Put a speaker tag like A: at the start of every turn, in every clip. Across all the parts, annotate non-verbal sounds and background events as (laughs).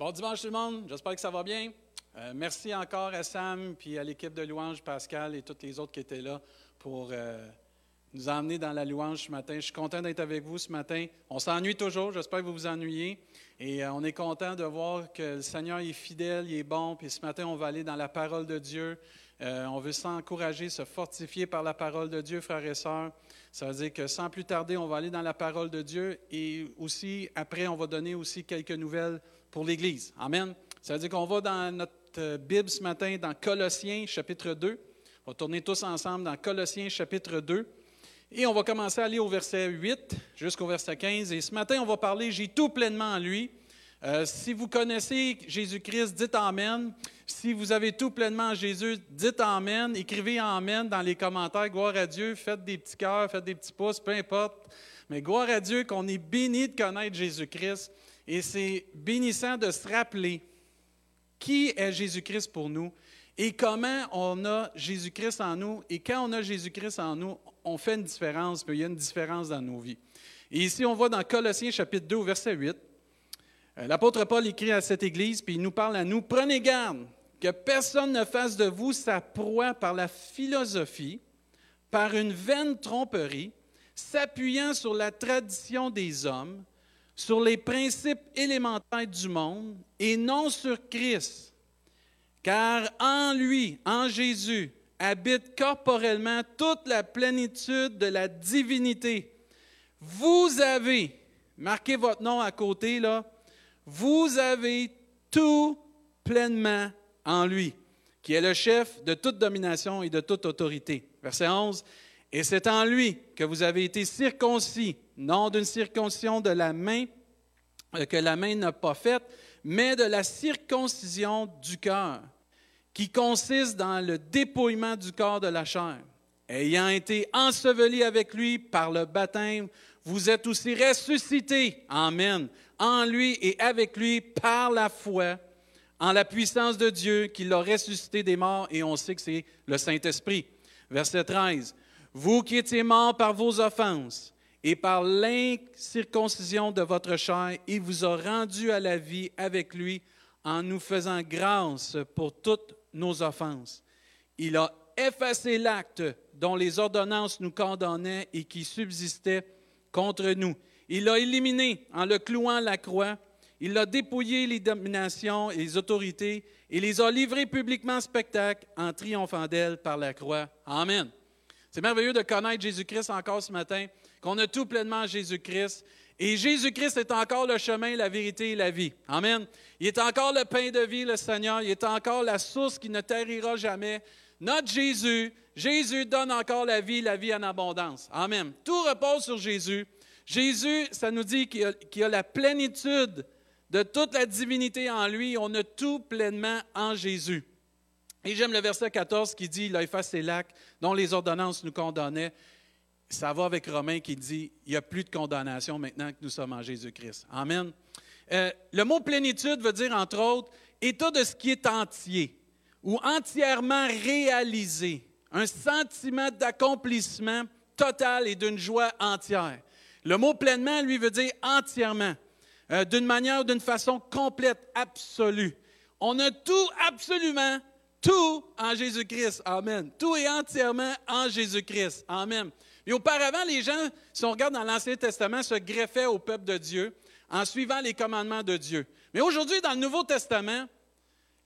A: Bon dimanche tout le monde, j'espère que ça va bien. Euh, merci encore à Sam, puis à l'équipe de louange, Pascal et tous les autres qui étaient là pour euh, nous emmener dans la louange ce matin. Je suis content d'être avec vous ce matin. On s'ennuie toujours, j'espère que vous vous ennuyez. Et euh, on est content de voir que le Seigneur est fidèle, il est bon. Puis ce matin, on va aller dans la parole de Dieu. on veut s'encourager, se fortifier par la parole de Dieu, frères et sœurs. Ça veut dire que sans plus tarder, on va aller dans la parole de Dieu et aussi, après, on va donner aussi quelques nouvelles pour l'Église. Amen. Ça veut dire qu'on va dans notre euh, Bible ce matin dans Colossiens chapitre 2. On va tourner tous ensemble dans Colossiens chapitre 2. Et on va commencer à aller au verset 8 jusqu'au verset 15. Et ce matin, on va parler J'ai tout pleinement en lui. Euh, si vous connaissez Jésus-Christ, dites Amen. Si vous avez tout pleinement en Jésus, dites Amen. Écrivez Amen dans les commentaires. Gloire à Dieu. Faites des petits cœurs, faites des petits pouces, peu importe. Mais gloire à Dieu qu'on est béni de connaître Jésus-Christ. Et c'est bénissant de se rappeler qui est Jésus-Christ pour nous et comment on a Jésus-Christ en nous. Et quand on a Jésus-Christ en nous, on fait une différence, il y a une différence dans nos vies. Et ici, on voit dans Colossiens chapitre 2, verset 8, euh, l'apôtre Paul écrit à cette Église, puis il nous parle à nous, prenez garde que personne ne fasse de vous sa proie par la philosophie, par une vaine tromperie, s'appuyant sur la tradition des hommes, sur les principes élémentaires du monde et non sur Christ. Car en lui, en Jésus, habite corporellement toute la plénitude de la divinité. Vous avez, marquez votre nom à côté là, vous avez tout pleinement en lui, qui est le chef de toute domination et de toute autorité. Verset 11. Et c'est en lui que vous avez été circoncis, non d'une circoncision de la main euh, que la main n'a pas faite, mais de la circoncision du cœur, qui consiste dans le dépouillement du corps de la chair. Ayant été enseveli avec lui par le baptême, vous êtes aussi ressuscités, Amen, en lui et avec lui par la foi, en la puissance de Dieu qui l'a ressuscité des morts, et on sait que c'est le Saint-Esprit. Verset 13. Vous qui étiez morts par vos offenses et par l'incirconcision de votre chair, il vous a rendu à la vie avec lui en nous faisant grâce pour toutes nos offenses. Il a effacé l'acte dont les ordonnances nous condamnaient et qui subsistait contre nous. Il l'a éliminé en le clouant la croix. Il a dépouillé les dominations et les autorités et les a livrées publiquement en spectacle en triomphant d'elles par la croix. Amen. C'est merveilleux de connaître Jésus-Christ encore ce matin, qu'on a tout pleinement en Jésus-Christ. Et Jésus-Christ est encore le chemin, la vérité et la vie. Amen. Il est encore le pain de vie, le Seigneur. Il est encore la source qui ne tarira jamais. Notre Jésus, Jésus donne encore la vie, la vie en abondance. Amen. Tout repose sur Jésus. Jésus, ça nous dit qu'il a, a, la plénitude de toute la divinité en lui. On a tout pleinement en Jésus. Et j'aime le verset 14 qui dit, il a effacé l'acte dont les ordonnances nous condamnaient. Ça va avec Romain qui dit, il n'y a plus de condamnation maintenant que nous sommes en Jésus-Christ. Amen. Euh, le mot plénitude veut dire, entre autres, état de ce qui est entier ou entièrement réalisé, un sentiment d'accomplissement total et d'une joie entière. Le mot pleinement, lui, veut dire entièrement, euh, d'une manière ou d'une façon complète, absolue. On a tout absolument tout en Jésus-Christ. Amen. Tout est entièrement en Jésus-Christ. Amen. Et auparavant, les gens, si on regarde dans l'Ancien Testament, se greffaient au peuple de Dieu en suivant les commandements de Dieu. Mais aujourd'hui, dans le Nouveau Testament,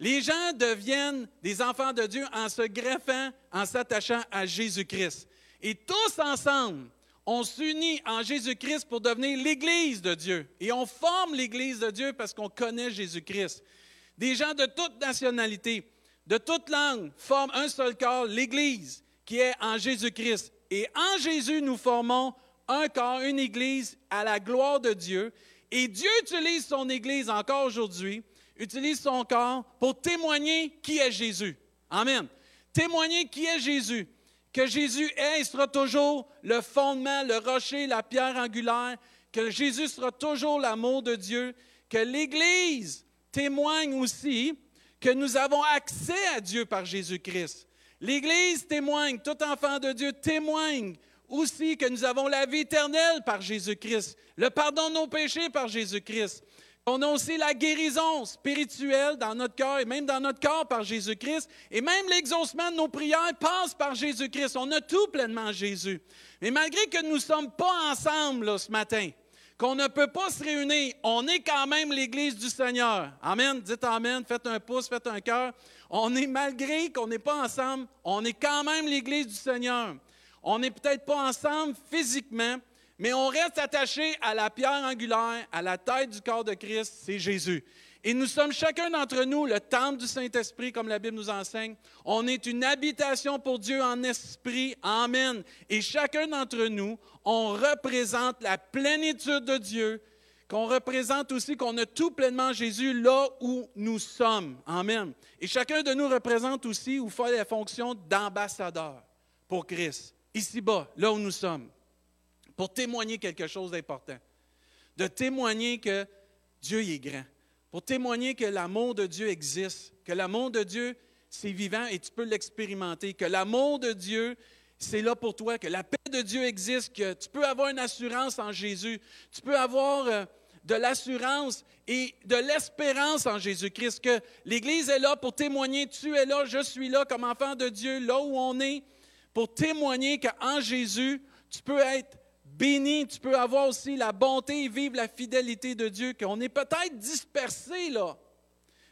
A: les gens deviennent des enfants de Dieu en se greffant, en s'attachant à Jésus-Christ. Et tous ensemble, on s'unit en Jésus-Christ pour devenir l'Église de Dieu. Et on forme l'Église de Dieu parce qu'on connaît Jésus-Christ. Des gens de toute nationalité, de toute langue forment un seul corps, l'Église, qui est en Jésus-Christ. Et en Jésus, nous formons un corps, une Église à la gloire de Dieu. Et Dieu utilise son Église encore aujourd'hui, utilise son corps pour témoigner qui est Jésus. Amen. Témoigner qui est Jésus. Que Jésus est et sera toujours le fondement, le rocher, la pierre angulaire. Que Jésus sera toujours l'amour de Dieu. Que l'Église témoigne aussi que nous avons accès à Dieu par Jésus-Christ. L'Église témoigne, tout enfant de Dieu témoigne aussi que nous avons la vie éternelle par Jésus-Christ, le pardon de nos péchés par Jésus-Christ, On a aussi la guérison spirituelle dans notre cœur et même dans notre corps par Jésus-Christ. Et même l'exaucement de nos prières passe par Jésus-Christ. On a tout pleinement Jésus. Mais malgré que nous ne sommes pas ensemble ce matin, qu'on ne peut pas se réunir, on est quand même l'Église du Seigneur. Amen. Dites Amen. Faites un pouce, faites un cœur. On est, malgré qu'on n'est pas ensemble, on est quand même l'Église du Seigneur. On n'est peut-être pas ensemble physiquement, mais on reste attaché à la pierre angulaire, à la tête du corps de Christ, c'est Jésus. Et nous sommes chacun d'entre nous le temple du Saint-Esprit, comme la Bible nous enseigne. On est une habitation pour Dieu en esprit. Amen. Et chacun d'entre nous, on représente la plénitude de Dieu, qu'on représente aussi qu'on a tout pleinement Jésus là où nous sommes. Amen. Et chacun de nous représente aussi ou fait la fonction d'ambassadeur pour Christ, ici-bas, là où nous sommes pour témoigner quelque chose d'important. De témoigner que Dieu est grand. Pour témoigner que l'amour de Dieu existe. Que l'amour de Dieu, c'est vivant et tu peux l'expérimenter. Que l'amour de Dieu, c'est là pour toi. Que la paix de Dieu existe. Que tu peux avoir une assurance en Jésus. Tu peux avoir euh, de l'assurance et de l'espérance en Jésus-Christ. Que l'Église est là pour témoigner. Tu es là, je suis là comme enfant de Dieu, là où on est. Pour témoigner qu'en Jésus, tu peux être béni, tu peux avoir aussi la bonté et vivre la fidélité de Dieu, qu'on est peut-être dispersé là.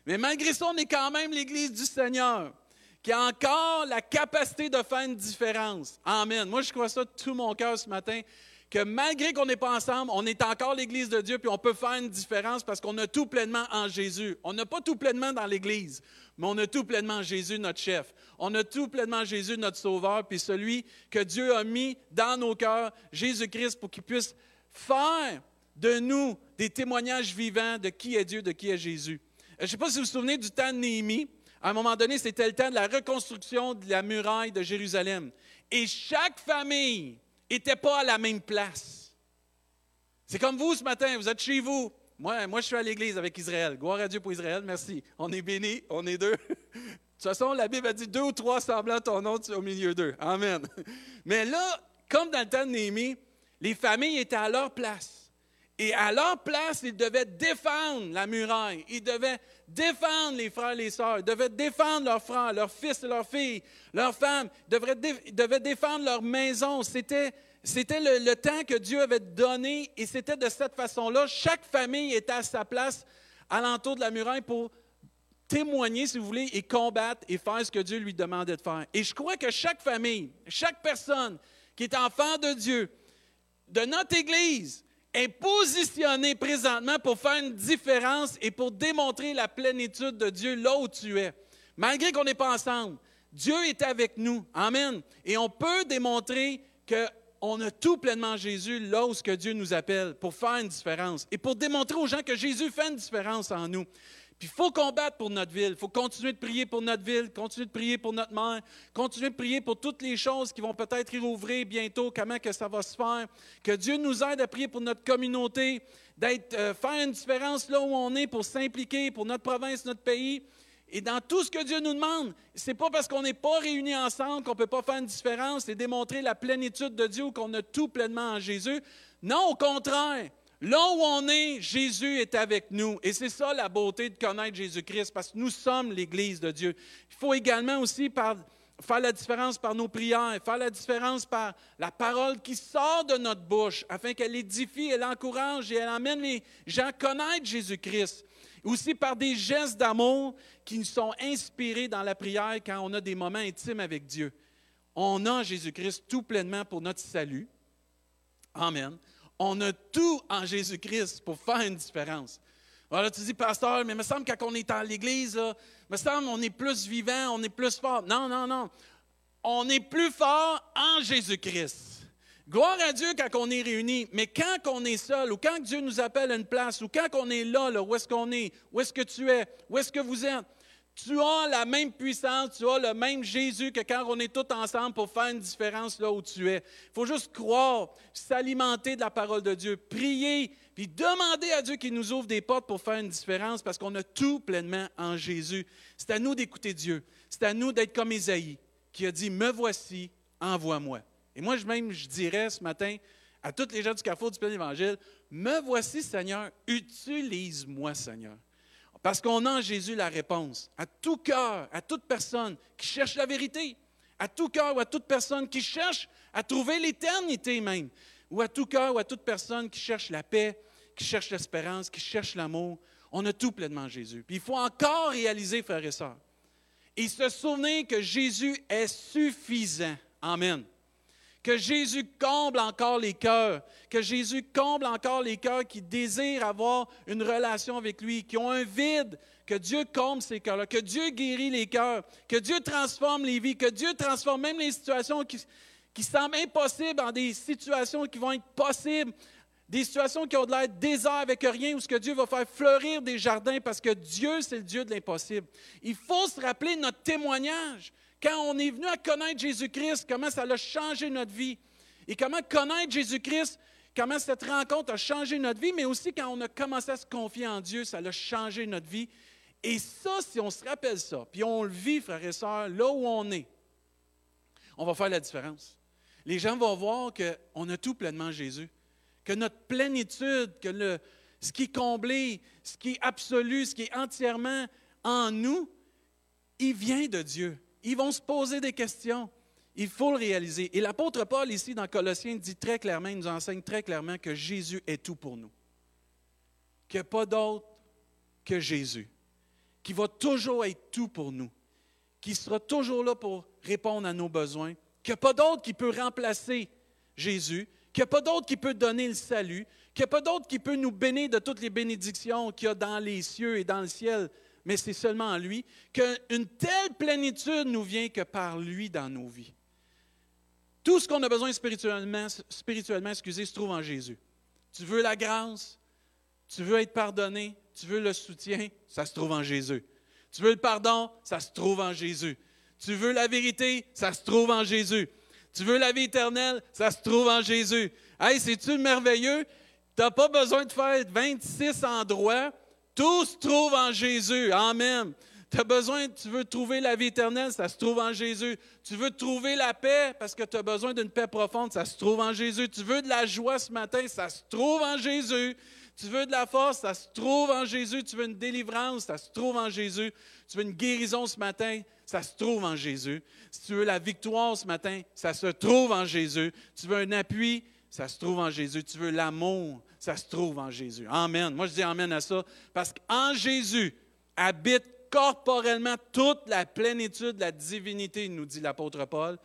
A: Mais malgré ça, on est quand même l'Église du Seigneur, qui a encore la capacité de faire une différence. Amen. Moi, je crois ça de tout mon cœur ce matin, que malgré qu'on n'est pas ensemble, on est encore l'Église de Dieu, puis on peut faire une différence parce qu'on a tout pleinement en Jésus. On n'a pas tout pleinement dans l'Église, mais on a tout pleinement Jésus, notre chef. On a tout pleinement Jésus, notre sauveur, puis celui que Dieu a mis dans nos cœurs, Jésus-Christ, pour qu'il puisse faire de nous des témoignages vivants de qui est Dieu, de qui est Jésus. Euh, je ne sais pas si vous vous souvenez du temps de Néhémie. À un moment donné, c'était le temps de la reconstruction de la muraille de Jérusalem. Et chaque famille n'était pas à la même place. C'est comme vous ce matin, vous êtes chez vous. Moi, moi je suis à l'église avec Israël. Gloire à Dieu pour Israël, merci. On est bénis, on est deux. (laughs) De toute façon, la Bible a dit deux ou trois semblants ton nom au milieu d'eux. Amen. Mais là, comme dans le temps de Néhémie, les familles étaient à leur place. Et à leur place, ils devaient défendre la muraille. Ils devaient défendre les frères et les sœurs. Ils devaient défendre leurs frères, leurs fils et leurs filles, leurs femmes. Ils devaient défendre leur maison. C'était, le, le, temps que Dieu avait donné et c'était de cette façon-là. Chaque famille était à sa place alentour de la muraille pour témoigner, si vous voulez, et combattre et faire ce que Dieu lui demandait de faire. Et je crois que chaque famille, chaque personne qui est enfant de Dieu, de notre Église, est positionné présentement pour faire une différence et pour démontrer la plénitude de Dieu là où tu es. Malgré qu'on n'est pas ensemble, Dieu est avec nous. Amen. Et on peut démontrer qu'on a tout pleinement Jésus là où Dieu nous appelle pour faire une différence et pour démontrer aux gens que Jésus fait une différence en nous. Il faut combattre pour notre ville. Il faut continuer de prier pour notre ville, continuer de prier pour notre mère, continuer de prier pour toutes les choses qui vont peut-être rouvrir bientôt, comment que ça va se faire. Que Dieu nous aide à prier pour notre communauté, d'être, euh, faire une différence là où on est pour s'impliquer pour notre province, notre pays. Et dans tout ce que Dieu nous demande, ce n'est pas parce qu'on n'est pas réunis ensemble qu'on ne peut pas faire une différence et démontrer la plénitude de Dieu ou qu'on a tout pleinement en Jésus. Non, au contraire. Là où on est, Jésus est avec nous. Et c'est ça la beauté de connaître Jésus-Christ, parce que nous sommes l'Église de Dieu. Il faut également aussi faire la différence par nos prières, faire la différence par la parole qui sort de notre bouche, afin qu'elle édifie, elle encourage et elle amène les gens à connaître Jésus-Christ. Aussi par des gestes d'amour qui nous sont inspirés dans la prière quand on a des moments intimes avec Dieu. On a Jésus-Christ tout pleinement pour notre salut. Amen. On a tout en Jésus-Christ pour faire une différence. Alors tu dis, pasteur, mais il me semble quand on est à l'Église, il me semble qu'on est plus vivant, on est plus fort. Non, non, non. On est plus fort en Jésus-Christ. Gloire à Dieu quand on est réunis, mais quand on est seul, ou quand Dieu nous appelle à une place, ou quand on est là, là où est-ce qu'on est, où est-ce que tu es, où est-ce que vous êtes, tu as la même puissance, tu as le même Jésus que quand on est tous ensemble pour faire une différence là où tu es. Il faut juste croire, s'alimenter de la parole de Dieu, prier, puis demander à Dieu qu'il nous ouvre des portes pour faire une différence parce qu'on a tout pleinement en Jésus. C'est à nous d'écouter Dieu. C'est à nous d'être comme Isaïe qui a dit, me voici, envoie-moi. Et moi, même, je dirais ce matin, à tous les gens du carrefour du plein évangile, me voici Seigneur, utilise-moi Seigneur. Parce qu'on a en Jésus la réponse à tout cœur, à toute personne qui cherche la vérité, à tout cœur ou à toute personne qui cherche à trouver l'éternité même, ou à tout cœur ou à toute personne qui cherche la paix, qui cherche l'espérance, qui cherche l'amour. On a tout pleinement en Jésus. Il faut encore réaliser, frères et sœurs, et se souvenir que Jésus est suffisant. Amen. Que Jésus comble encore les cœurs, que Jésus comble encore les cœurs qui désirent avoir une relation avec lui, qui ont un vide, que Dieu comble ces cœurs-là, que Dieu guérit les cœurs, que Dieu transforme les vies, que Dieu transforme même les situations qui, qui semblent impossibles en des situations qui vont être possibles, des situations qui ont de l'air désert avec rien, où ce que Dieu va faire fleurir des jardins parce que Dieu, c'est le Dieu de l'impossible. Il faut se rappeler notre témoignage. Quand on est venu à connaître Jésus-Christ, comment ça a changé notre vie. Et comment connaître Jésus-Christ, comment cette rencontre a changé notre vie, mais aussi quand on a commencé à se confier en Dieu, ça a changé notre vie. Et ça, si on se rappelle ça, puis on le vit, frères et sœurs, là où on est, on va faire la différence. Les gens vont voir qu'on a tout pleinement Jésus, que notre plénitude, que ce qui est comblé, ce qui est absolu, ce qui est entièrement en nous, il vient de Dieu. Ils vont se poser des questions. Il faut le réaliser. Et l'apôtre Paul, ici, dans Colossiens, dit très clairement, il nous enseigne très clairement que Jésus est tout pour nous. Qu'il n'y a pas d'autre que Jésus. Qui va toujours être tout pour nous. Qui sera toujours là pour répondre à nos besoins. Qu'il n'y a pas d'autre qui peut remplacer Jésus. Qu'il n'y a pas d'autre qui peut donner le salut. Qu'il n'y a pas d'autre qui peut nous bénir de toutes les bénédictions qu'il y a dans les cieux et dans le ciel mais c'est seulement en lui, qu'une telle plénitude nous vient que par lui dans nos vies. Tout ce qu'on a besoin spirituellement, spirituellement excusez, se trouve en Jésus. Tu veux la grâce, tu veux être pardonné, tu veux le soutien, ça se trouve en Jésus. Tu veux le pardon, ça se trouve en Jésus. Tu veux la vérité, ça se trouve en Jésus. Tu veux la vie éternelle, ça se trouve en Jésus. Hey, c'est-tu merveilleux? Tu n'as pas besoin de faire 26 endroits tout se trouve en Jésus. Amen. Tu as besoin, tu veux trouver la vie éternelle, ça se trouve en Jésus. Tu veux trouver la paix parce que tu as besoin d'une paix profonde, ça se trouve en Jésus. Tu veux de la joie ce matin, ça se trouve en Jésus. Tu veux de la force, ça se trouve en Jésus. Tu veux une délivrance, ça se trouve en Jésus. Tu veux une guérison ce matin, ça se trouve en Jésus. Si tu veux la victoire ce matin, ça se trouve en Jésus. Tu veux un appui, ça se trouve en Jésus. Tu veux l'amour, ça se trouve en Jésus. Amen. Moi, je dis Amen à ça parce qu'en Jésus habite corporellement toute la plénitude de la divinité, nous dit l'apôtre Paul.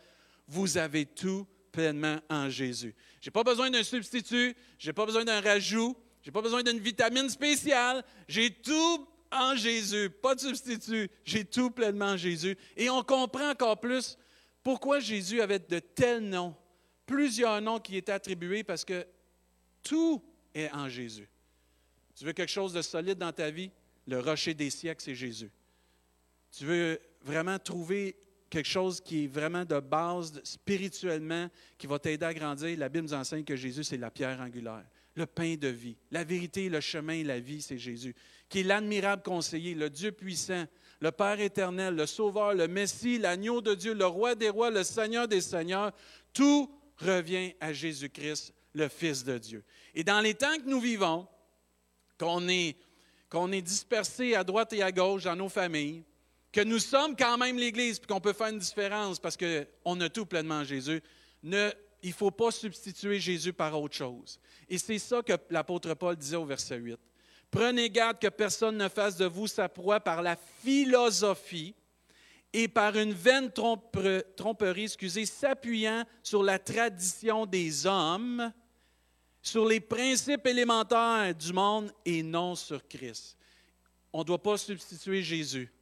A: Vous avez tout pleinement en Jésus. Je n'ai pas besoin d'un substitut, je n'ai pas besoin d'un rajout, je n'ai pas besoin d'une vitamine spéciale. J'ai tout en Jésus, pas de substitut. J'ai tout pleinement en Jésus. Et on comprend encore plus pourquoi Jésus avait de tels noms, plusieurs noms qui étaient attribués, parce que tout est en Jésus. Tu veux quelque chose de solide dans ta vie? Le rocher des siècles, c'est Jésus. Tu veux vraiment trouver quelque chose qui est vraiment de base spirituellement, qui va t'aider à grandir? La Bible nous enseigne que Jésus, c'est la pierre angulaire, le pain de vie. La vérité, le chemin, la vie, c'est Jésus, qui est l'admirable conseiller, le Dieu puissant, le Père éternel, le Sauveur, le Messie, l'agneau de Dieu, le Roi des rois, le Seigneur des seigneurs. Tout revient à Jésus-Christ, le Fils de Dieu. Et dans les temps que nous vivons, qu'on est, qu'on est dispersés à droite et à gauche dans nos familles, que nous sommes quand même l'Église, puis qu'on peut faire une différence parce qu'on a tout pleinement en Jésus, ne, il ne faut pas substituer Jésus par autre chose. Et c'est ça que l'apôtre Paul disait au verset 8. Prenez garde que personne ne fasse de vous sa proie par la philosophie et par une vaine tromperie, excusez, s'appuyant sur la tradition des hommes, sur les principes élémentaires du monde et non sur Christ. On ne doit pas substituer Jésus.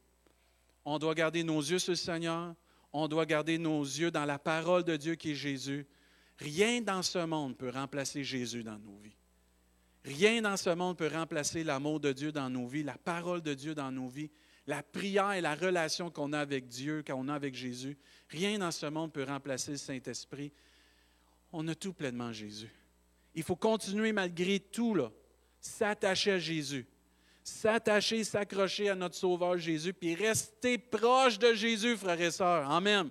A: On doit garder nos yeux sur le Seigneur. On doit garder nos yeux dans la parole de Dieu qui est Jésus. Rien dans ce monde peut remplacer Jésus dans nos vies. Rien dans ce monde peut remplacer l'amour de Dieu dans nos vies, la parole de Dieu dans nos vies, la prière et la relation qu'on a avec Dieu, qu'on a avec Jésus. Rien dans ce monde peut remplacer le Saint-Esprit. On a tout pleinement Jésus. Il faut continuer malgré tout, s'attacher à Jésus. S'attacher, s'accrocher à notre Sauveur Jésus, puis rester proche de Jésus, frères et sœurs. Amen.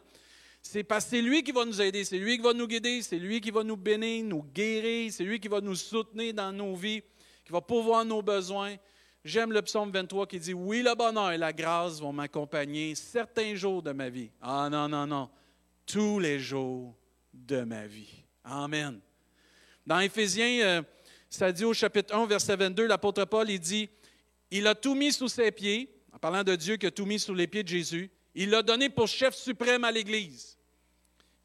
A: C'est parce que c'est lui qui va nous aider, c'est lui qui va nous guider, c'est lui qui va nous bénir, nous guérir, c'est lui qui va nous soutenir dans nos vies, qui va pourvoir nos besoins. J'aime le psaume 23 qui dit Oui, le bonheur et la grâce vont m'accompagner certains jours de ma vie. Ah non, non, non. Tous les jours de ma vie. Amen. Dans Éphésiens, euh, ça dit au chapitre 1, verset 22, l'apôtre Paul, il dit Il a tout mis sous ses pieds, en parlant de Dieu qui a tout mis sous les pieds de Jésus. Il l'a donné pour chef suprême à l'Église,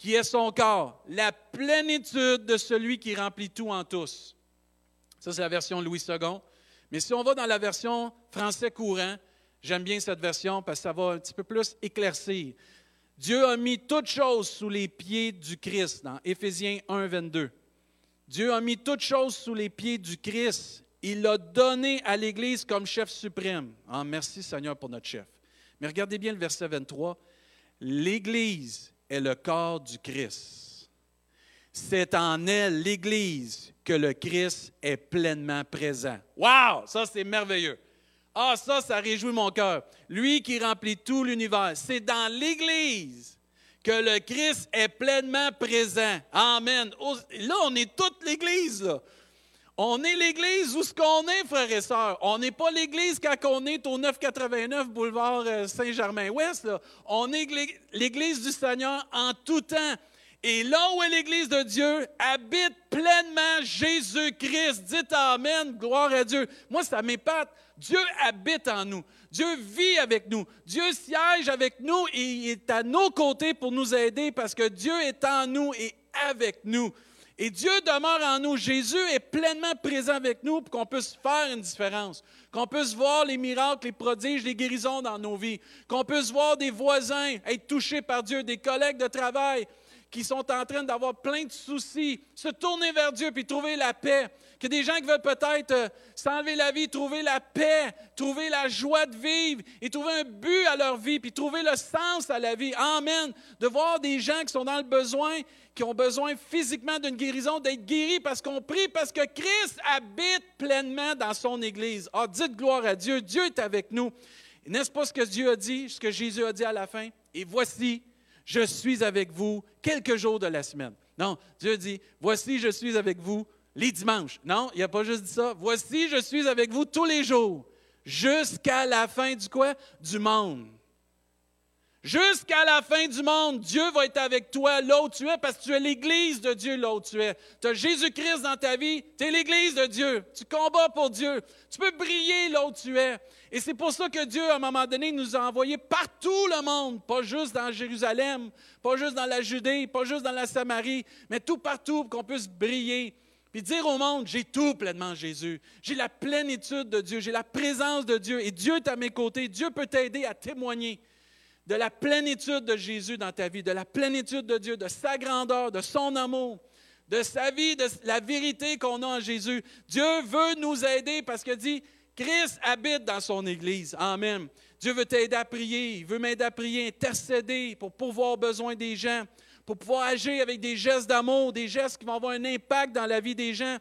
A: qui est son corps, la plénitude de celui qui remplit tout en tous. Ça, c'est la version Louis II. Mais si on va dans la version français courant, j'aime bien cette version parce que ça va un petit peu plus éclaircir. Dieu a mis toutes choses sous les pieds du Christ, dans Éphésiens 1, 22. Dieu a mis toutes choses sous les pieds du Christ. Il l'a donné à l'Église comme chef suprême. Ah, merci Seigneur pour notre chef. Mais regardez bien le verset 23. L'Église est le corps du Christ. C'est en elle, l'Église, que le Christ est pleinement présent. Wow! Ça, c'est merveilleux. Ah, ça, ça réjouit mon cœur. Lui qui remplit tout l'univers. C'est dans l'Église que le Christ est pleinement présent. Amen. Là, on est toute l'Église. On est l'Église où ce qu'on est, frères et sœurs. On n'est pas l'Église quand on est au 989 boulevard euh, Saint-Germain-Ouest. On est l'Église du Seigneur en tout temps. Et là où est l'Église de Dieu, habite pleinement Jésus-Christ. Dites Amen, gloire à Dieu. Moi, ça m'épate. Dieu habite en nous. Dieu vit avec nous. Dieu siège avec nous et il est à nos côtés pour nous aider parce que Dieu est en nous et avec nous. Et Dieu demeure en nous. Jésus est pleinement présent avec nous pour qu'on puisse faire une différence, qu'on puisse voir les miracles, les prodiges, les guérisons dans nos vies, qu'on puisse voir des voisins être touchés par Dieu, des collègues de travail qui sont en train d'avoir plein de soucis, se tourner vers Dieu puis trouver la paix. Que des gens qui veulent peut-être euh, s'enlever la vie, trouver la paix, trouver la joie de vivre et trouver un but à leur vie, puis trouver le sens à la vie. Amen. De voir des gens qui sont dans le besoin, qui ont besoin physiquement d'une guérison, d'être guéris parce qu'on prie, parce que Christ habite pleinement dans son Église. Ah, dites gloire à Dieu. Dieu est avec nous. N'est-ce pas ce que Dieu a dit, ce que Jésus a dit à la fin? Et voici, je suis avec vous quelques jours de la semaine. Non, Dieu dit, voici, je suis avec vous les dimanches. Non, il n'a pas juste dit ça. Voici, je suis avec vous tous les jours, jusqu'à la fin du quoi? Du monde. Jusqu'à la fin du monde, Dieu va être avec toi là où tu es parce que tu es l'Église de Dieu là où tu es. Tu as Jésus-Christ dans ta vie, tu es l'Église de Dieu. Tu combats pour Dieu. Tu peux briller là où tu es. Et c'est pour ça que Dieu, à un moment donné, nous a envoyés partout le monde, pas juste dans Jérusalem, pas juste dans la Judée, pas juste dans la Samarie, mais tout partout pour qu'on puisse briller puis dire au monde, j'ai tout pleinement Jésus. J'ai la plénitude de Dieu, j'ai la présence de Dieu et Dieu est à mes côtés. Dieu peut t'aider à témoigner de la plénitude de Jésus dans ta vie, de la plénitude de Dieu, de sa grandeur, de son amour, de sa vie, de la vérité qu'on a en Jésus. Dieu veut nous aider parce que dit, Christ habite dans son Église. Amen. Dieu veut t'aider à prier, il veut m'aider à prier, intercéder pour pouvoir besoin des gens pour pouvoir agir avec des gestes d'amour, des gestes qui vont avoir un impact dans la vie des gens,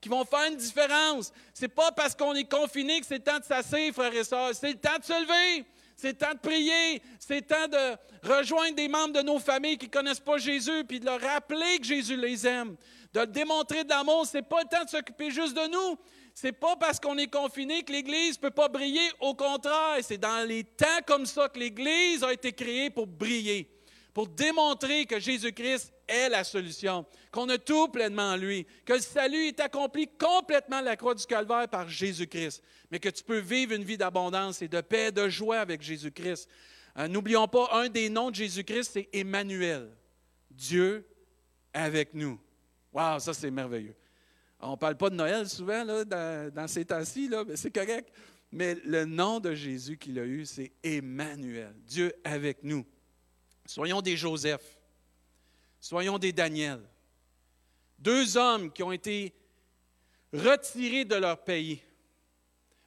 A: qui vont faire une différence. Ce n'est pas parce qu'on est confiné que c'est le temps de s'asseoir, frères et sœurs. C'est le temps de se lever. C'est le temps de prier. C'est le temps de rejoindre des membres de nos familles qui ne connaissent pas Jésus, puis de leur rappeler que Jésus les aime. De démontrer de l'amour. Ce n'est pas le temps de s'occuper juste de nous. Ce n'est pas parce qu'on est confiné que l'Église ne peut pas briller. Au contraire, c'est dans les temps comme ça que l'Église a été créée pour briller pour démontrer que Jésus-Christ est la solution, qu'on a tout pleinement en lui, que le salut est accompli complètement à la croix du calvaire par Jésus-Christ, mais que tu peux vivre une vie d'abondance et de paix, de joie avec Jésus-Christ. Euh, n'oublions pas, un des noms de Jésus-Christ, c'est Emmanuel, Dieu avec nous. Wow, ça c'est merveilleux. On ne parle pas de Noël souvent là, dans, ces temps-ci, mais c'est correct. Mais le nom de Jésus qu'il a eu, c'est Emmanuel, Dieu avec nous. Soyons des Joseph. Soyons des Daniel. Deux hommes qui ont été retirés de leur pays,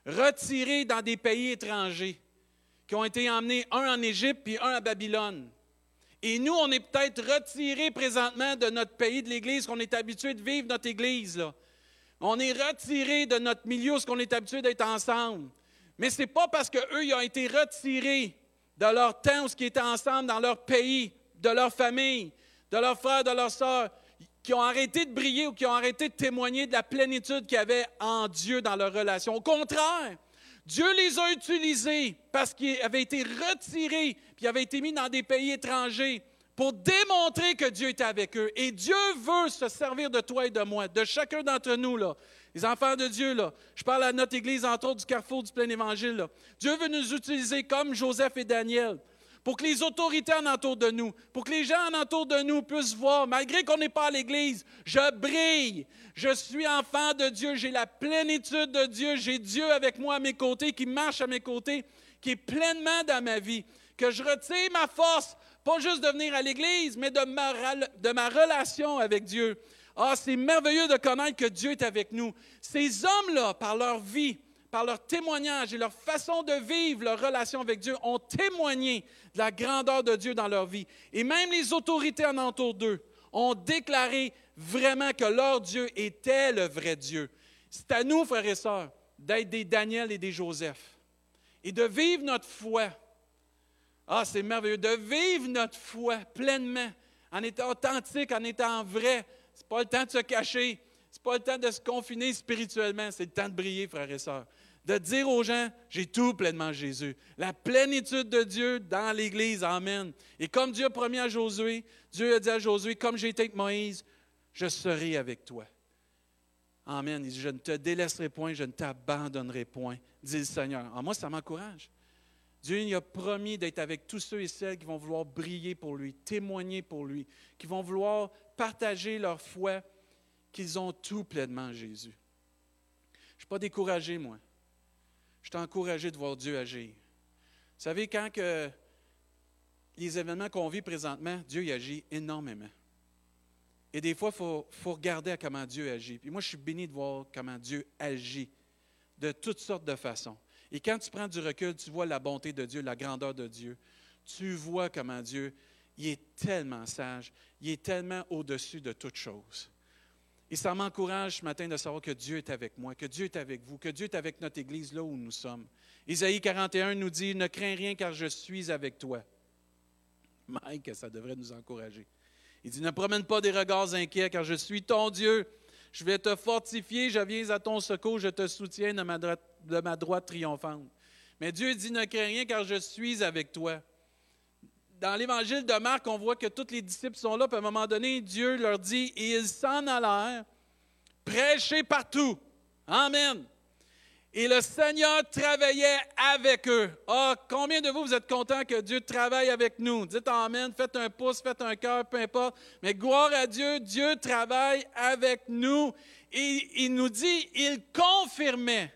A: retirés dans des pays étrangers, qui ont été emmenés un en Égypte puis un à Babylone. Et nous, on est peut-être retirés présentement de notre pays, de l'Église, qu'on est habitué de vivre notre Église. On est retirés de notre milieu, ce qu'on est habitué d'être ensemble. Mais ce n'est pas parce qu'eux, ils ont été retirés de leur temps où ils étaient ensemble dans leur pays, de leur famille, de leurs frères, de leurs sœurs, qui ont arrêté de briller ou qui ont arrêté de témoigner de la plénitude qu'il y avait en Dieu dans leur relation. Au contraire, Dieu les a utilisés parce qu'ils avaient été retirés, puis avaient été mis dans des pays étrangers pour démontrer que Dieu était avec eux. Et Dieu veut se servir de toi et de moi, de chacun d'entre nous, là. Les enfants de Dieu, là. Je parle à notre Église, entre autres, du carrefour du plein évangile, là. Dieu veut nous utiliser comme Joseph et Daniel pour que les autorités en entour de nous, pour que les gens en entour de nous puissent voir, malgré qu'on n'est pas à l'Église, je brille, je suis enfant de Dieu, j'ai la plénitude de Dieu, j'ai Dieu avec moi à mes côtés, qui marche à mes côtés, qui est pleinement dans ma vie, que je retire ma force pas juste de venir à l'Église, mais de ma, de ma relation avec Dieu. Ah, c'est merveilleux de connaître que Dieu est avec nous. Ces hommes-là, par leur vie, par leur témoignage et leur façon de vivre leur relation avec Dieu, ont témoigné de la grandeur de Dieu dans leur vie. Et même les autorités en entour d'eux ont déclaré vraiment que leur Dieu était le vrai Dieu. C'est à nous, frères et sœurs, d'être des Daniel et des Joseph et de vivre notre foi ah, c'est merveilleux de vivre notre foi pleinement, en étant authentique, en étant vrai. N'est pas le temps de se cacher. Ce n'est pas le temps de se confiner spirituellement. C'est le temps de briller, frères et sœurs. De dire aux gens, j'ai tout pleinement Jésus. La plénitude de Dieu dans l'Église. Amen. Et comme Dieu a promis à Josué, Dieu a dit à Josué, comme j'ai été avec Moïse, je serai avec toi. Amen. Il dit, je ne te délaisserai point, je ne t'abandonnerai point, dit le Seigneur. En ah, moi, ça m'encourage. Dieu il a promis d'être avec tous ceux et celles qui vont vouloir briller pour lui, témoigner pour lui, qui vont vouloir partager leur foi, qu'ils ont tout pleinement en Jésus. Je ne suis pas découragé, moi. Je suis encouragé de voir Dieu agir. Vous savez, quand que les événements qu'on vit présentement, Dieu y agit énormément. Et des fois, il faut, faut, regarder à comment Dieu agit. Puis moi, je suis béni de voir comment Dieu agit de toutes sortes de façons. Et quand tu prends du recul, tu vois la bonté de Dieu, la grandeur de Dieu. Tu vois comment Dieu, il est tellement sage, il est tellement au-dessus de toutes choses. Et ça m'encourage ce matin de savoir que Dieu est avec moi, que Dieu est avec vous, que Dieu est avec notre Église là où nous sommes. Isaïe 41 nous dit, ne crains rien car je suis avec toi. Mike, ça devrait nous encourager. Il dit, ne promène pas des regards inquiets car je suis ton Dieu. Je vais te fortifier, je viens à ton secours, je te soutiens de ma droite triomphante. Mais Dieu dit, ne crains rien car je suis avec toi. Dans l'évangile de Marc, on voit que tous les disciples sont là, puis à un moment donné, Dieu leur dit, et ils s'en allèrent prêcher partout. Amen. Et le Seigneur travaillait avec eux. Ah, combien de vous, vous êtes contents que Dieu travaille avec nous? Dites Amen, faites un pouce, faites un cœur, peu importe. Mais gloire à Dieu, Dieu travaille avec nous. Et il nous dit, il confirmait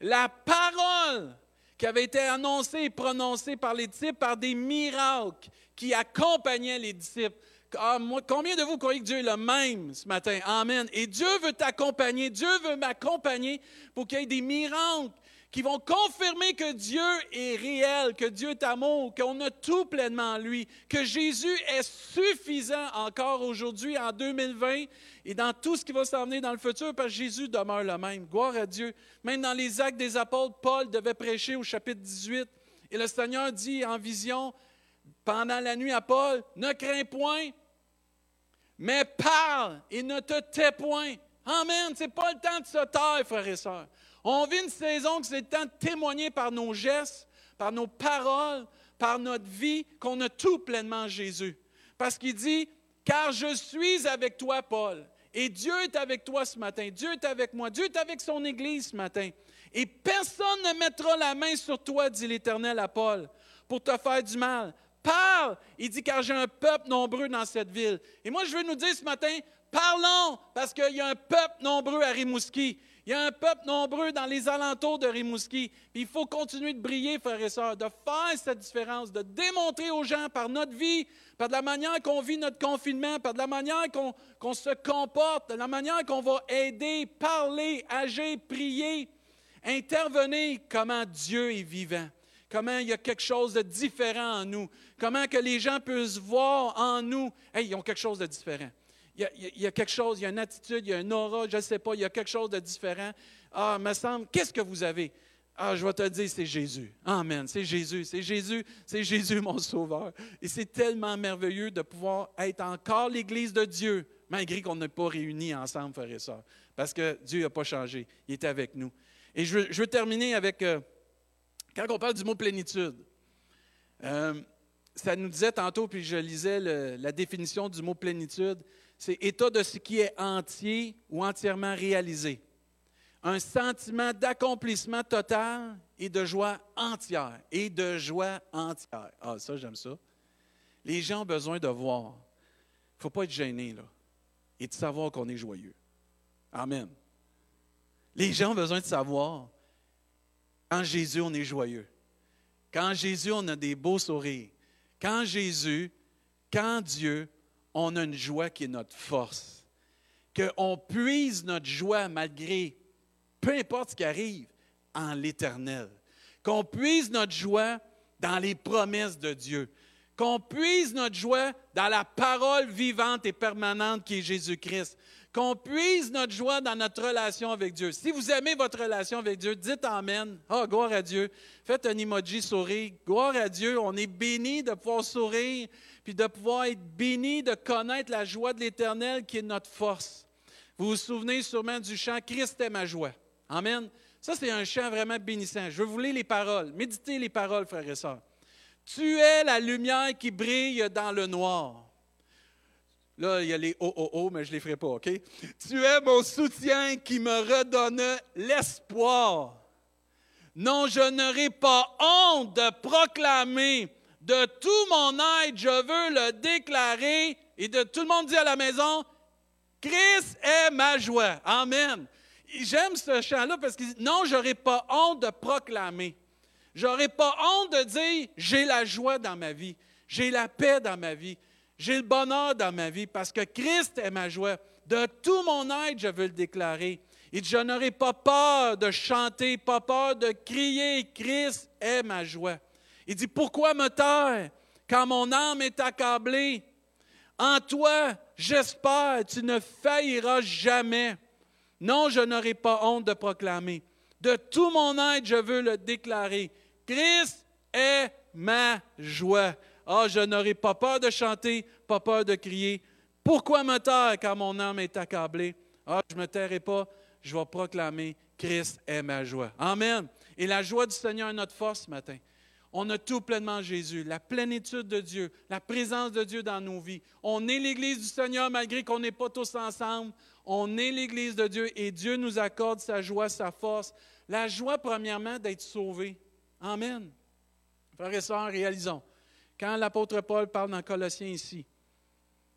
A: la parole qui avait été annoncée et prononcée par les disciples par des miracles qui accompagnaient les disciples. Ah, combien de vous croyez que Dieu est le même ce matin? Amen. Et Dieu veut t'accompagner, Dieu veut m'accompagner pour qu'il y ait des miracles qui vont confirmer que Dieu est réel, que Dieu est amour, qu'on a tout pleinement en lui, que Jésus est suffisant encore aujourd'hui en 2020 et dans tout ce qui va s'en venir dans le futur, parce que Jésus demeure le même. Gloire à Dieu. Même dans les actes des apôtres, Paul devait prêcher au chapitre 18 et le Seigneur dit en vision pendant la nuit à Paul, ne crains point, mais parle et ne te tais point. Amen. Ce n'est pas le temps de se taire, frères et sœurs. On vit une saison que c'est le temps de témoigner par nos gestes, par nos paroles, par notre vie, qu'on a tout pleinement en Jésus. Parce qu'il dit, car je suis avec toi, Paul. Et Dieu est avec toi ce matin. Dieu est avec moi. Dieu est avec son Église ce matin. Et personne ne mettra la main sur toi, dit l'Éternel à Paul, pour te faire du mal. Parle. Il dit, car j'ai un peuple nombreux dans cette ville. Et moi, je veux nous dire ce matin, parlons, parce qu'il y a un peuple nombreux à Rimouski. Il y a un peuple nombreux dans les alentours de Rimouski. il faut continuer de briller, frères et sœurs, de faire cette différence, de démontrer aux gens par notre vie, par la manière qu'on vit notre confinement, par la manière qu'on se comporte, de la manière qu'on va aider, parler, agir, prier, intervenir, comment Dieu est vivant, comment il y a quelque chose de différent en nous, comment que les gens peuvent voir en nous, hey, ils ont quelque chose de différent il y, a, quelque chose, il y a une attitude, il y a un aura, je ne sais pas, il y a quelque chose de différent. Ah, me semble, qu'est-ce que vous avez? Ah, je vais te dire, c'est Jésus. Amen. C'est Jésus. C'est Jésus. C'est Jésus, mon sauveur. Et c'est tellement merveilleux de pouvoir être encore l'Église de Dieu, malgré qu'on n'est pas réunis ensemble, frères et sœurs. Parce que Dieu n'a pas changé. Il est avec nous. Et je veux, terminer avec, euh, quand on parle du mot plénitude, euh, ça nous disait tantôt, puis je lisais la définition du mot plénitude, c'est état de ce qui est entier ou entièrement réalisé un sentiment d'accomplissement total et de joie entière. Et de joie entière. Ah, ça, j'aime ça. Les gens ont besoin de voir. Il ne faut pas être gêné, là. Et de savoir qu'on est joyeux. Amen. Les gens ont besoin de savoir quand Jésus, on est joyeux. Quand Jésus, on a des beaux sourires. Quand Jésus, quand Dieu, on a une joie qui est notre force. Qu'on puise notre joie malgré peu importe ce qui arrive, en l'éternel. Qu'on puise notre joie dans les promesses de Dieu. Qu'on puise notre joie dans la parole vivante et permanente qui est Jésus-Christ. Qu'on puise notre joie dans notre relation avec Dieu. Si vous aimez votre relation avec Dieu, dites Amen. Ah, oh, gloire à Dieu. Faites un emoji sourire. Gloire à Dieu. On est béni de pouvoir sourire, puis de pouvoir être béni de connaître la joie de l'Éternel qui est notre force. Vous vous souvenez sûrement du chant Christ est ma joie. Amen. Ça, c'est un chant vraiment bénissant. Je veux vous lire les paroles. Méditez les paroles, frères et sœurs. Tu es la lumière qui brille dans le noir. Là, il y a les oh, oh, oh, mais je ne les ferai pas, OK? Tu es mon soutien qui me redonne l'espoir. Non, je n'aurai pas honte de proclamer de tout mon aide, je veux le déclarer. Et de tout le monde dit à la maison, Christ est ma joie. Amen. J'aime ce chant-là parce que non, je n'aurai pas honte de proclamer. J'aurai pas honte de dire j'ai la joie dans ma vie, j'ai la paix dans ma vie, j'ai le bonheur dans ma vie parce que Christ est ma joie. De tout mon être, je veux le déclarer. Et je n'aurai pas peur de chanter, pas peur de crier Christ est ma joie. Il dit Pourquoi me taire quand mon âme est accablée? En toi, j'espère, tu ne failliras jamais. Non, je n'aurai pas honte de proclamer. De tout mon être, je veux le déclarer. Christ est ma joie. Ah, je n'aurai pas peur de chanter, pas peur de crier. Pourquoi me taire quand mon âme est accablée? Ah, je ne me tairai pas, je vais proclamer Christ est ma joie. Amen. Et la joie du Seigneur est notre force ce matin. On a tout pleinement Jésus, la plénitude de Dieu, la présence de Dieu dans nos vies. On est l'Église du Seigneur malgré qu'on n'est pas tous ensemble. On est l'Église de Dieu et Dieu nous accorde sa joie, sa force. La joie, premièrement, d'être sauvé. Amen. Frères et sœurs, réalisons. Quand l'apôtre Paul parle dans Colossiens ici,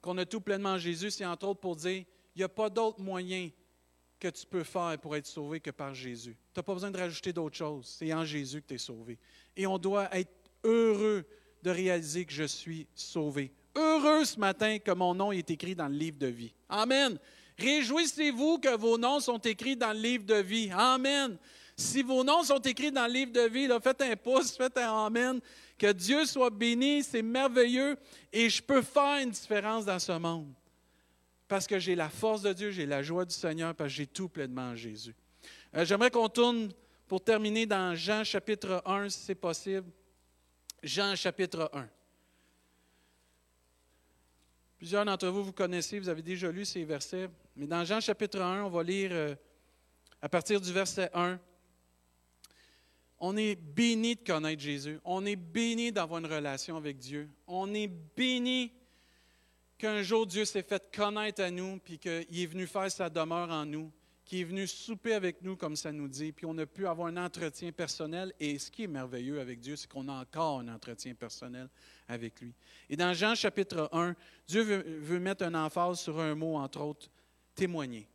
A: qu'on a tout pleinement Jésus, c'est entre autres pour dire il n'y a pas d'autre moyen que tu peux faire pour être sauvé que par Jésus. Tu n'as pas besoin de rajouter d'autres choses. C'est en Jésus que tu es sauvé. Et on doit être heureux de réaliser que je suis sauvé. Heureux ce matin que mon nom est écrit dans le livre de vie. Amen. Réjouissez-vous que vos noms sont écrits dans le livre de vie. Amen. Si vos noms sont écrits dans le livre de vie, faites un pouce, faites un Amen. Que Dieu soit béni, c'est merveilleux et je peux faire une différence dans ce monde. Parce que j'ai la force de Dieu, j'ai la joie du Seigneur, parce que j'ai tout pleinement en Jésus. Euh, j'aimerais qu'on tourne pour terminer dans Jean chapitre 1, si c'est possible. Jean chapitre 1. Plusieurs d'entre vous, vous connaissez, vous avez déjà lu ces versets. Mais dans Jean chapitre 1, on va lire euh, à partir du verset 1. On est béni de connaître Jésus. On est béni d'avoir une relation avec Dieu. On est béni qu'un jour Dieu s'est fait connaître à nous, puis qu'il est venu faire sa demeure en nous, qu'il est venu souper avec nous, comme ça nous dit, puis on a pu avoir un entretien personnel. Et ce qui est merveilleux avec Dieu, c'est qu'on a encore un entretien personnel avec lui. Et dans Jean chapitre 1, Dieu veut, mettre un emphase sur un mot, entre autres, témoigner.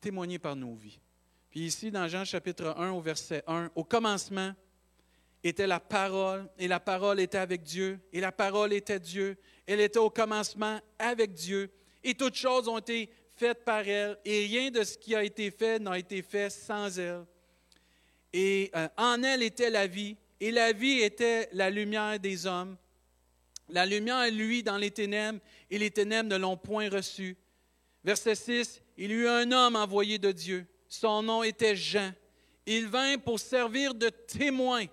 A: Témoigner par nos vies. Puis ici, dans Jean chapitre 1, au verset 1, au commencement était la parole, et la parole était avec Dieu, et la parole était Dieu. Elle était au commencement avec Dieu, et toutes choses ont été faites par elle, et rien de ce qui a été fait n'a été fait sans elle. Et euh, en elle était la vie, et la vie était la lumière des hommes. La lumière, lui, dans les ténèbres, et les ténèbres ne l'ont point reçue. Verset 6, il y eut un homme envoyé de Dieu. Son nom était Jean. Il vint pour servir de témoin,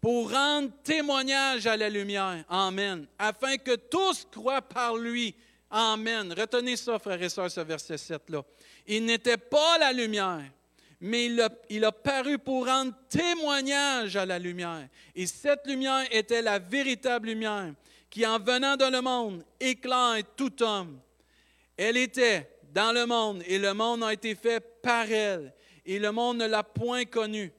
A: pour rendre témoignage à la lumière. Amen. Afin que tous croient par lui. Amen. Retenez ça, frères et sœurs, ce verset 7-là. Il n'était pas la lumière, mais il a, il a, paru pour rendre témoignage à la lumière. Et cette lumière était la véritable lumière qui, en venant dans le monde, éclaire tout homme. Elle était dans le monde et le monde a été fait par elle et le monde ne l'a point connue.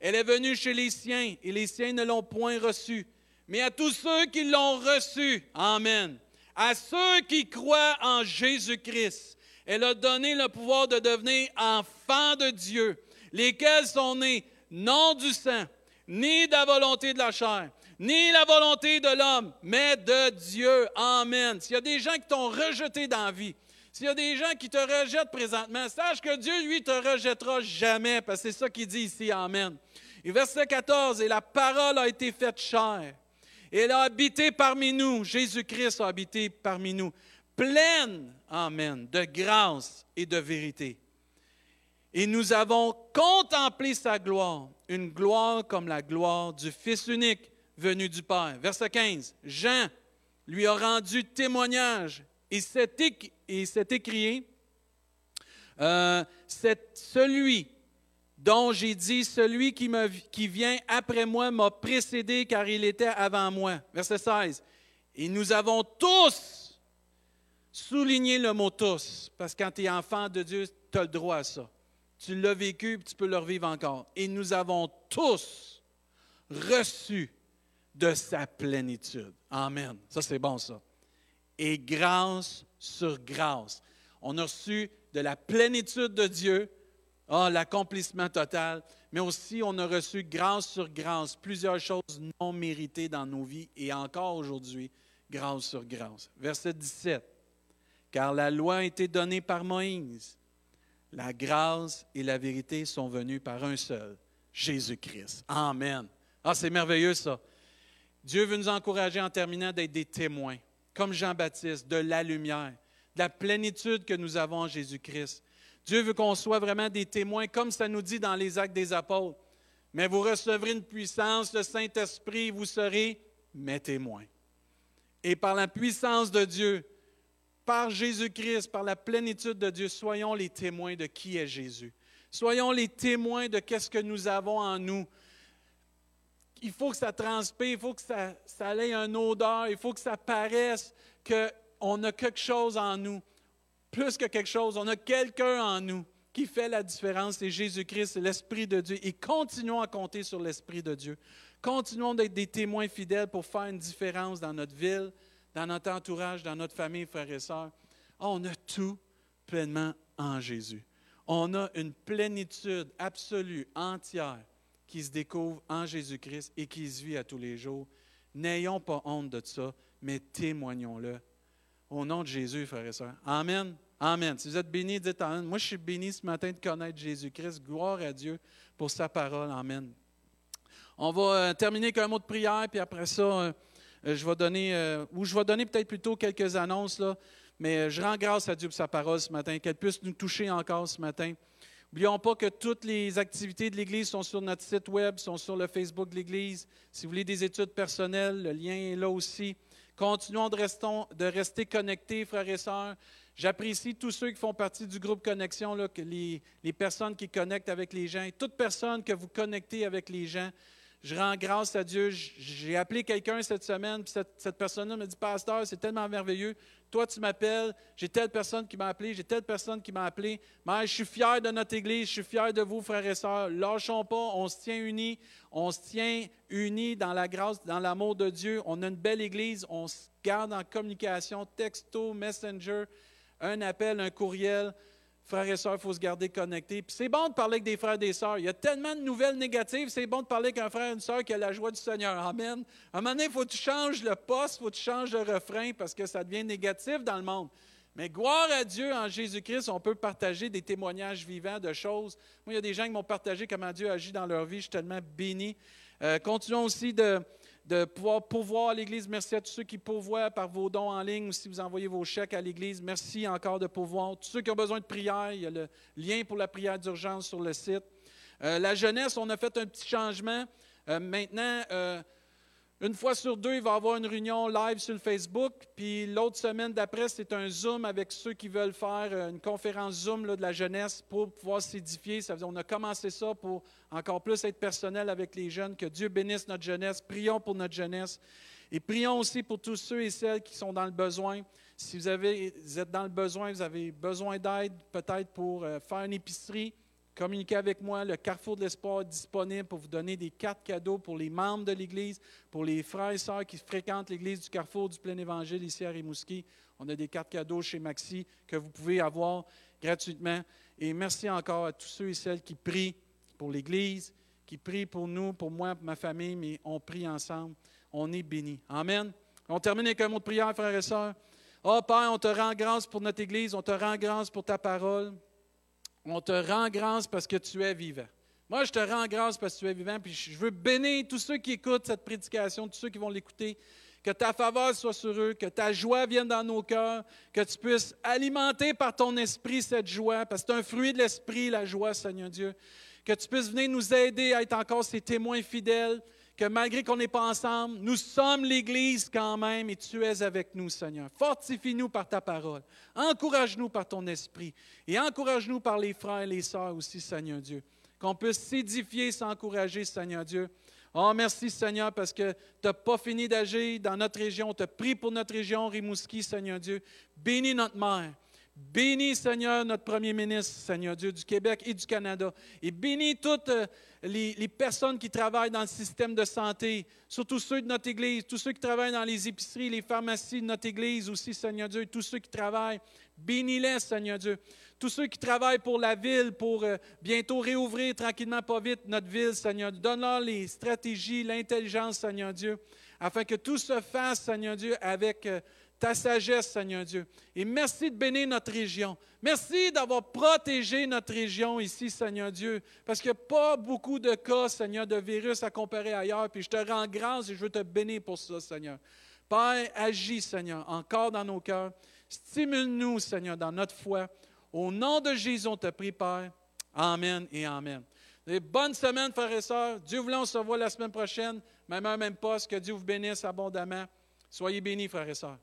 A: Elle est venue chez les siens et les siens ne l'ont point reçue. Mais à tous ceux qui l'ont reçue, Amen, à ceux qui croient en Jésus-Christ, elle a donné le pouvoir de devenir enfants de Dieu, lesquels sont nés non du sang, ni de la volonté de la chair, ni la volonté de l'homme, mais de Dieu. Amen. S'il y a des gens qui t'ont rejeté dans la vie, s'il y a des gens qui te rejettent présentement, sache que Dieu, lui, te rejettera jamais, parce que c'est ça qu'il dit ici. Amen. Et verset 14, et la parole a été faite chair. Elle a habité parmi nous. Jésus-Christ a habité parmi nous. Pleine, Amen, de grâce et de vérité. Et nous avons contemplé sa gloire, une gloire comme la gloire du Fils unique venu du Père. Verset 15. Jean lui a rendu témoignage et écrié euh, C'est celui dont j'ai dit Celui qui, qui vient après moi m'a précédé car il était avant moi. Verset 16. Et nous avons tous souligné le mot tous, parce que quand tu es enfant de Dieu, tu as le droit à ça. Tu l'as vécu, tu peux le revivre encore. Et nous avons tous reçu de sa plénitude. Amen. Ça, c'est bon, ça. Et grâce sur grâce. On a reçu de la plénitude de Dieu, oh, l'accomplissement total, mais aussi on a reçu grâce sur grâce, plusieurs choses non méritées dans nos vies et encore aujourd'hui, grâce sur grâce. Verset 17. Car la loi a été donnée par Moïse. La grâce et la vérité sont venues par un seul, Jésus-Christ. Amen. Ah, c'est merveilleux ça. Dieu veut nous encourager en terminant d'être des témoins, comme Jean-Baptiste, de la lumière, de la plénitude que nous avons en Jésus-Christ. Dieu veut qu'on soit vraiment des témoins, comme ça nous dit dans les actes des apôtres. Mais vous recevrez une puissance, le Saint-Esprit, vous serez mes témoins. Et par la puissance de Dieu, par Jésus-Christ, par la plénitude de Dieu, soyons les témoins de qui est Jésus. Soyons les témoins de qu'est-ce que nous avons en nous il faut que ça transpire, il faut que ça, ait une odeur, il faut que ça paraisse qu'on a quelque chose en nous. Plus que quelque chose, on a quelqu'un en nous qui fait la différence, c'est Jésus-Christ, c'est l'Esprit de Dieu. Et continuons à compter sur l'Esprit de Dieu. Continuons d'être des témoins fidèles pour faire une différence dans notre ville, dans notre entourage, dans notre famille, frères et sœurs. On a tout pleinement en Jésus. On a une plénitude absolue, entière qui se découvre en Jésus-Christ et qui se vit à tous les jours. N'ayons pas honte de ça, mais témoignons-le. Au nom de Jésus, frères et sœurs. Amen. Amen. Si vous êtes bénis, dites Amen. Moi, je suis béni ce matin de connaître Jésus-Christ. Gloire à Dieu pour sa parole. Amen. On va euh, terminer avec un mot de prière, puis après ça, euh, je vais donner, euh, ou je vais donner peut-être plutôt quelques annonces, mais je rends grâce à Dieu pour sa parole ce matin, qu'elle puisse nous toucher encore ce matin. N'oublions pas que toutes les activités de l'Église sont sur notre site web, sont sur le Facebook de l'Église. Si vous voulez des études personnelles, le lien est là aussi. Continuons de, rester connectés, frères et sœurs. J'apprécie tous ceux qui font partie du groupe Connexion, les, les, personnes qui connectent avec les gens, toute personne que vous connectez avec les gens. Je rends grâce à Dieu. J'ai appelé quelqu'un cette semaine, puis cette, personne-là me dit Pasteur, c'est tellement merveilleux. Toi, tu m'appelles, j'ai telle personne qui m'a appelé, j'ai telle personne qui m'a appelé. Mais je suis fier de notre Église, je suis fier de vous, frères et sœurs. Lâchons pas, on se tient unis, on se tient unis dans la grâce, dans l'amour de Dieu. On a une belle Église, on se garde en communication, texto, messenger, un appel, un courriel. Frères et sœurs, il faut se garder connectés. Puis c'est bon de parler avec des frères et des sœurs. Il y a tellement de nouvelles négatives, c'est bon de parler avec un frère et une sœur qui a la joie du Seigneur. Amen. À un moment donné, il faut que tu changes le poste, il faut que tu changes le refrain parce que ça devient négatif dans le monde. Mais gloire à Dieu en Jésus-Christ, on peut partager des témoignages vivants de choses. Moi, il y a des gens qui m'ont partagé comment Dieu agit dans leur vie. Je suis tellement béni. Euh, continuons aussi de, de pouvoir pourvoir l'Église. Merci à tous ceux qui pourvoient par vos dons en ligne ou si vous envoyez vos chèques à l'Église. Merci encore de pourvoir. Tous ceux qui ont besoin de prière, il y a le lien pour la prière d'urgence sur le site. Euh, la jeunesse, on a fait un petit changement. Euh, maintenant, une fois sur deux, il va y avoir une réunion live sur Facebook. Puis l'autre semaine d'après, c'est un Zoom avec ceux qui veulent faire une conférence Zoom de la jeunesse pour pouvoir s'édifier. Ça veut dire, on a commencé ça pour encore plus être personnel avec les jeunes. Que Dieu bénisse notre jeunesse. Prions pour notre jeunesse. Et prions aussi pour tous ceux et celles qui sont dans le besoin. Si vous, avez, vous êtes dans le besoin, vous avez besoin d'aide peut-être pour euh, faire une épicerie, communiquez avec moi. Le Carrefour de l'Espoir est disponible pour vous donner des cartes cadeaux pour les membres de l'Église, pour les frères et sœurs qui fréquentent l'Église du Carrefour du Plein Évangile ici à Rimouski. On a des cartes cadeaux chez Maxi que vous pouvez avoir gratuitement. Et merci encore à tous ceux et celles qui prient pour l'Église, qui prient pour nous, pour moi, pour ma famille, mais on prie ensemble. On est bénis. Amen. On termine avec un mot de prière, frères et sœurs. Oh Père, on te rend grâce pour notre Église, on te rend grâce pour ta parole. On te rend grâce parce que tu es vivant. Moi, je te rends grâce parce que tu es vivant, puis je veux bénir tous ceux qui écoutent cette prédication, tous ceux qui vont l'écouter, que ta faveur soit sur eux, que ta joie vienne dans nos cœurs, que tu puisses alimenter par ton esprit cette joie, parce que c'est un fruit de l'esprit, la joie, Seigneur Dieu. Que tu puisses venir nous aider à être encore ces témoins fidèles, que malgré qu'on n'est pas ensemble, nous sommes l'Église quand même et tu es avec nous, Seigneur. Fortifie-nous par ta parole. Encourage-nous par ton esprit et encourage-nous par les frères et les sœurs aussi, Seigneur Dieu. Qu'on puisse s'édifier, s'encourager, Seigneur Dieu. Oh, merci, Seigneur, parce que tu n'as pas fini d'agir dans notre région. Tu as pris pour notre région, Rimouski, Seigneur Dieu. Bénis notre mère. Bénis, Seigneur, notre premier ministre, Seigneur Dieu, du Québec et du Canada. Et bénis toutes euh, les, personnes qui travaillent dans le système de santé, surtout ceux de notre Église, tous ceux qui travaillent dans les épiceries, les pharmacies de notre Église aussi, Seigneur Dieu, tous ceux qui travaillent. Bénis-les, Seigneur Dieu. Tous ceux qui travaillent pour la ville, pour euh, bientôt réouvrir tranquillement, pas vite, notre ville, Seigneur Dieu. Donne-leur les stratégies, l'intelligence, Seigneur Dieu, afin que tout se fasse, Seigneur Dieu, avec... Euh, ta sagesse, Seigneur Dieu. Et merci de bénir notre région. Merci d'avoir protégé notre région ici, Seigneur Dieu, parce qu'il n'y a pas beaucoup de cas, Seigneur, de virus à comparer ailleurs. Puis je te rends grâce et je veux te bénir pour ça, Seigneur. Père, agis, Seigneur, encore dans nos cœurs. Stimule-nous, Seigneur, dans notre foi. Au nom de Jésus, on te prie, Père. Amen et Amen. bonne semaine, frères et sœurs. Dieu voulant, on se revoit la semaine prochaine. Même heure, même poste. Que Dieu vous bénisse abondamment. Soyez bénis, frères et sœurs.